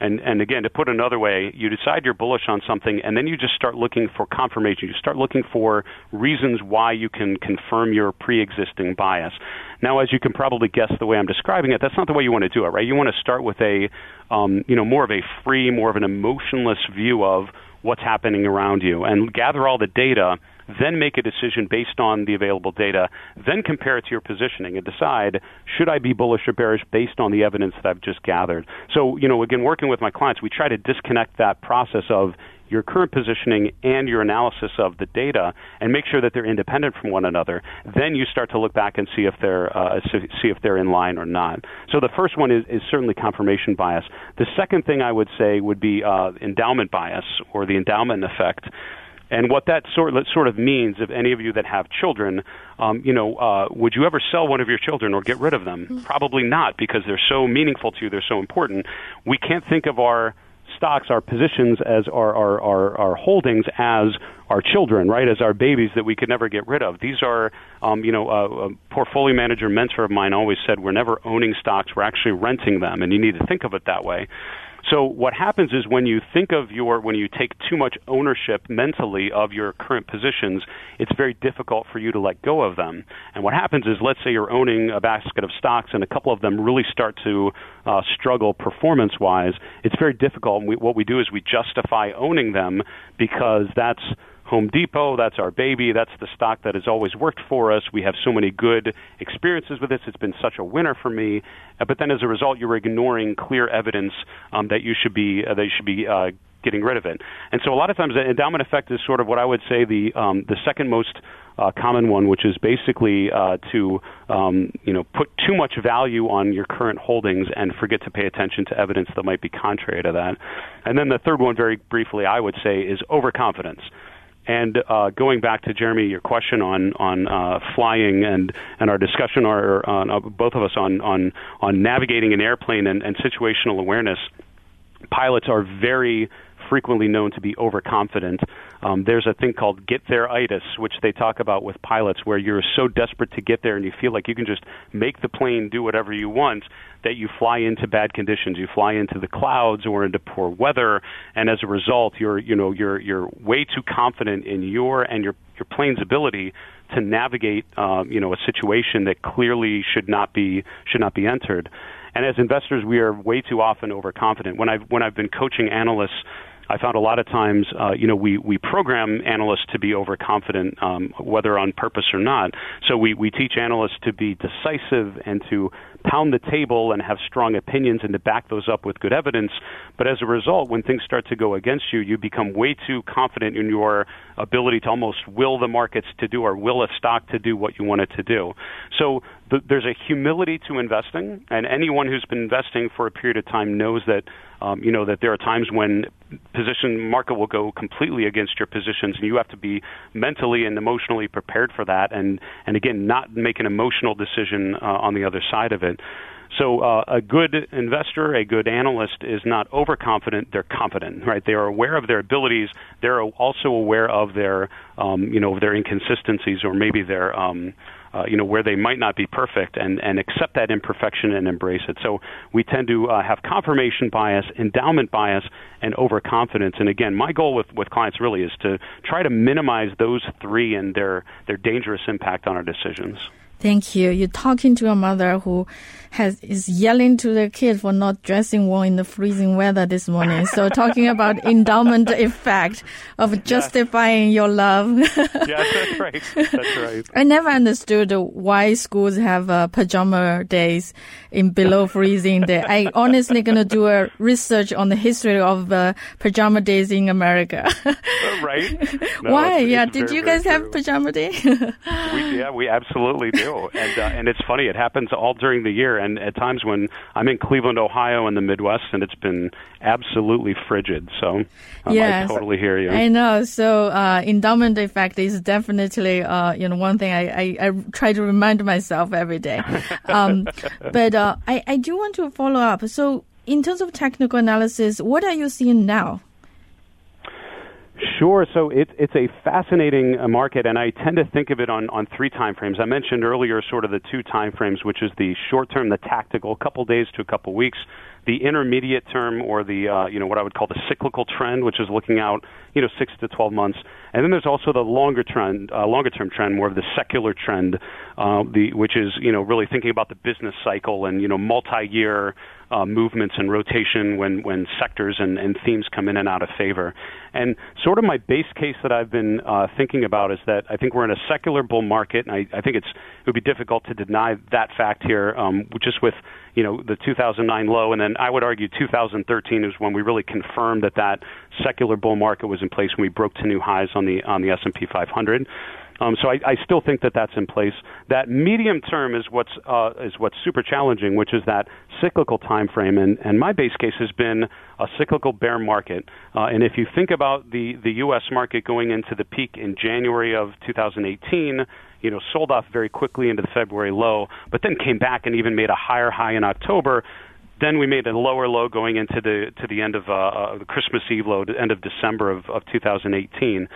Speaker 6: And, and again, to put another way, you decide you're bullish on something, and then you just start looking for confirmation. You start looking for reasons why you can confirm your pre-existing bias. Now, as you can probably guess, the way I'm describing it, that's not the way you want to do it, right? You want to start with a, um, you know, more of a free, more of an emotionless view of what's happening around you, and gather all the data then make a decision based on the available data, then compare it to your positioning and decide should I be bullish or bearish based on the evidence that I've just gathered. So, you know, again, working with my clients, we try to disconnect that process of your current positioning and your analysis of the data and make sure that they're independent from one another. Then you start to look back and see if they're uh, see if they're in line or not. So the first one is, is certainly confirmation bias. The second thing I would say would be uh, endowment bias or the endowment effect. And what that sort sort of means, if any of you that have children, um, you know, uh, would you ever sell one of your children or get rid of them? Mm-hmm. Probably not, because they're so meaningful to you. They're so important. We can't think of our stocks, our positions, as our, our, our, our holdings as our children, right? As our babies that we could never get rid of. These are, um, you know, a, a portfolio manager mentor of mine always said, we're never owning stocks, we're actually renting them, and you need to think of it that way. So what happens is when you think of your when you take too much ownership mentally of your current positions, it's very difficult for you to let go of them. And what happens is let's say you're owning a basket of stocks and a couple of them really start to uh, struggle performance wise. It's very difficult. And we, what we do is we justify owning them because that's Home Depot, that's our baby. That's the stock that has always worked for us. We have so many good experiences with this. It's been such a winner for me. Uh, but then as a result, you're ignoring clear evidence um, that you should be uh, that you should be uh, getting rid of it. And so a lot of times the endowment effect is sort of what I would say the um, the second most uh, common one, which is basically uh, to um, you know put too much value on your current holdings and forget to pay attention to evidence that might be contrary to that. And then the third one, very briefly, I would say, is overconfidence. And uh, going back to Jeremy, your question on on uh, flying and and our discussion, or on, uh, both of us on on on navigating an airplane and, and situational awareness, pilots are very frequently known to be overconfident. Um, there's a thing called get there itis, which they talk about with pilots, where you're so desperate to get there and you feel like you can just make the plane do whatever you want that you fly into bad conditions. You fly into the clouds or into poor weather, and as a result, you're you know you're you're way too confident in your and your your plane's ability to navigate um, you know a situation that clearly should not be should not be entered. And as investors, we are way too often overconfident. When I've when I've been coaching analysts I found a lot of times, uh, you know, we, we program analysts to be overconfident, um, whether on purpose or not. So we, we teach analysts to be decisive and to pound the table and have strong opinions and to back those up with good evidence. But as a result, when things start to go against you, you become way too confident in your ability to almost will the markets to do or will a stock to do what you want it to do. So the, there's a humility to investing, and anyone who's been investing for a period of time knows that um, you know that there are times when position market will go completely against your positions, and you have to be mentally and emotionally prepared for that, and and again not make an emotional decision uh, on the other side of it. So uh, a good investor, a good analyst is not overconfident; they're confident, right? They are aware of their abilities. They're also aware of their, um, you know, their inconsistencies or maybe their, um, uh, you know, where they might not be perfect, and and accept that imperfection and embrace it. So we tend to uh, have confirmation bias, endowment bias, and overconfidence. And again, my goal with with clients really is to try to minimize those three and their their dangerous impact on our decisions.
Speaker 3: Thank you. You're talking to a mother who has is yelling to the kid for not dressing warm in the freezing weather this morning. So talking about endowment effect of justifying yes. your love.
Speaker 6: yes, that's right. That's right. I
Speaker 3: never understood why schools have uh, pajama days in below freezing day. I honestly gonna do a research on the history of uh, pajama days in America.
Speaker 6: right?
Speaker 3: No, why? It's, yeah. It's Did very, you guys have pajama day?
Speaker 6: we, yeah, we absolutely do. And uh, and it's funny. It happens all during the year and at times when I'm in Cleveland, Ohio, in the Midwest, and it's been absolutely frigid. So um, yes, I totally hear you.
Speaker 3: I know. So uh, endowment effect is definitely uh, you know one thing I, I, I, try to remind myself every day. Um, but uh, I I do want to follow up. So in terms of technical analysis, what are you seeing now?
Speaker 6: Sure. So it, it's a fascinating uh, market, and I tend to think of it on, on three time frames. I mentioned earlier sort of the two time frames, which is the short term, the tactical, a couple days to a couple weeks. the intermediate term or the uh, you know what I would call the cyclical trend, which is looking out you know six to twelve months, and then there's also the longer trend, uh, longer term trend, more of the secular trend, uh, the which is you know really thinking about the business cycle and you know multi-year uh, movements and rotation when when sectors and, and themes come in and out of favor. And sort of my base case that I've been uh, thinking about is that I think we're in a secular bull market, and I, I think it's it would be difficult to deny that fact here, um, just with you know the 2009 low, and then I would argue 2013 is when we really confirmed that that secular bull market was in place when we broke to new highs on the on the S&P 500. Um, so I, I still think that that's in place. That medium term is what's uh, is what's super challenging, which is that cyclical time frame. And, and my base case has been a cyclical bear market. Uh, and if you think about the the U.S. market going into the peak in January of 2018, you know, sold off very quickly into the February low, but then came back and even made a higher high in October then we made a lower low going into the to the end of uh, the Christmas Eve low, the end of December of, of 2018.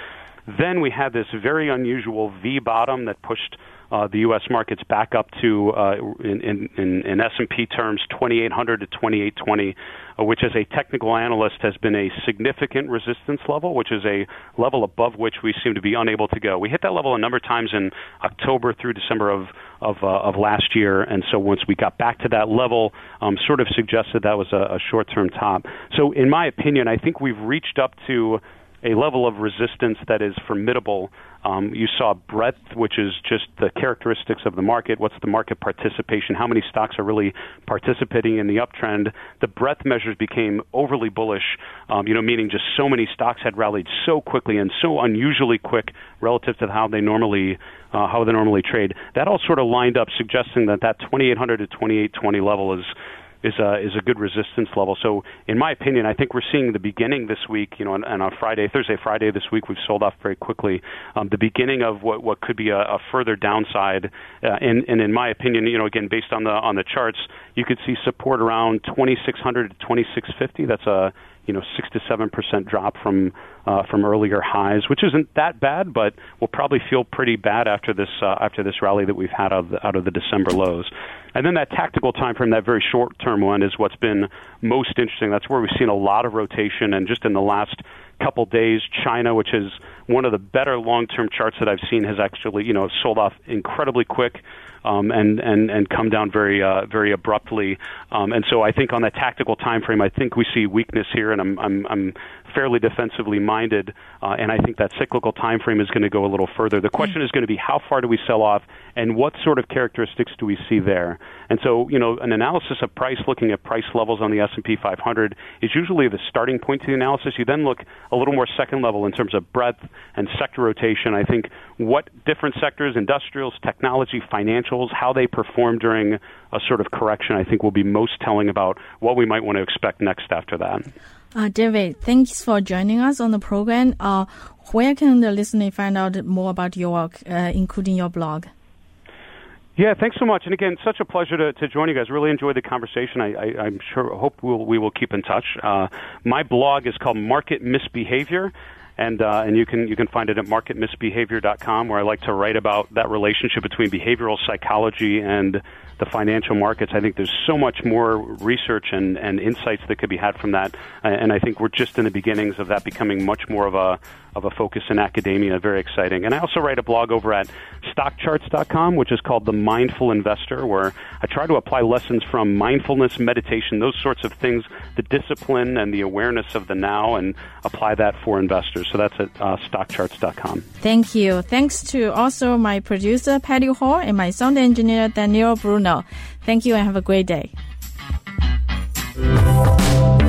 Speaker 6: Then we had this very unusual V bottom that pushed uh, the U.S. markets back up to, uh, in, in, in S&P terms, 2,800 to 2,820, uh, which as a technical analyst has been a significant resistance level, which is a level above which we seem to be unable to go. We hit that level a number of times in October through December of of, uh, of last year, and so once we got back to that level, um, sort of suggested that was a, a short-term top. So, in my opinion, I think we've reached up to a level of resistance that is formidable. Um, you saw breadth, which is just the characteristics of the market. What's the market participation? How many stocks are really participating in the uptrend? The breadth measures became overly bullish, um, you know, meaning just so many stocks had rallied so quickly and so unusually quick relative to how they normally uh, how they normally trade. That all sort of lined up, suggesting that that 2800 to 2820 level is is a is a good resistance level. So, in my opinion, I think we're seeing the beginning this week. You know, and, on Friday, Thursday, Friday this week, we've sold off very quickly. Um, the beginning of what what could be a, a further downside. Uh, and, and in my opinion, you know, again, based on the on the charts, you could see support around 2600 to 2650. That's a you know six to seven percent drop from uh, from earlier highs, which isn't that bad, but will probably feel pretty bad after this uh, after this rally that we've had out of the, out of the December lows. And then that tactical time frame, that very short term one, is what's been most interesting. That's where we've seen a lot of rotation, and just in the last couple days, China, which is one of the better long term charts that I've seen, has actually you know sold off incredibly quick. Um, and and and come down very uh, very abruptly. Um, and so I think on that tactical time frame, I think we see weakness here, and I'm I'm, I'm fairly defensively minded, uh, and I think that cyclical time frame is going to go a little further. The question is going to be how far do we sell off, and what sort of characteristics do we see there? And so, you know, an analysis of price, looking at price levels on the S&P 500, is usually the starting point to the analysis. You then look a little more second level in terms of breadth and sector rotation. I think what different sectors, industrials, technology, financials, how they perform during a sort of correction, I think will be most telling about what we might want to expect next after that.
Speaker 3: Uh, David, thanks for joining us on the program. Uh, where can the listener find out more about your work, uh, including your blog?
Speaker 6: Yeah, thanks so much. And again, such a pleasure to, to join you guys. Really enjoyed the conversation. I, am sure, hope we'll, we will keep in touch. Uh, my blog is called Market Misbehavior and uh, and you can you can find it at marketmisbehavior.com where I like to write about that relationship between behavioral psychology and the financial markets. I think there's so much more research and, and insights that could be had from that, and I think we're just in the beginnings of that becoming much more of a of a focus in academia. Very exciting. And I also write a blog over at stockcharts.com, which is called The Mindful Investor, where I try to apply lessons from mindfulness, meditation, those sorts of things, the discipline and the awareness of the now, and apply that for investors. So that's at uh, stockcharts.com.
Speaker 3: Thank you. Thanks to also my producer, Patty Hall, and my sound engineer, Daniel Bruno. Thank you and have a great day.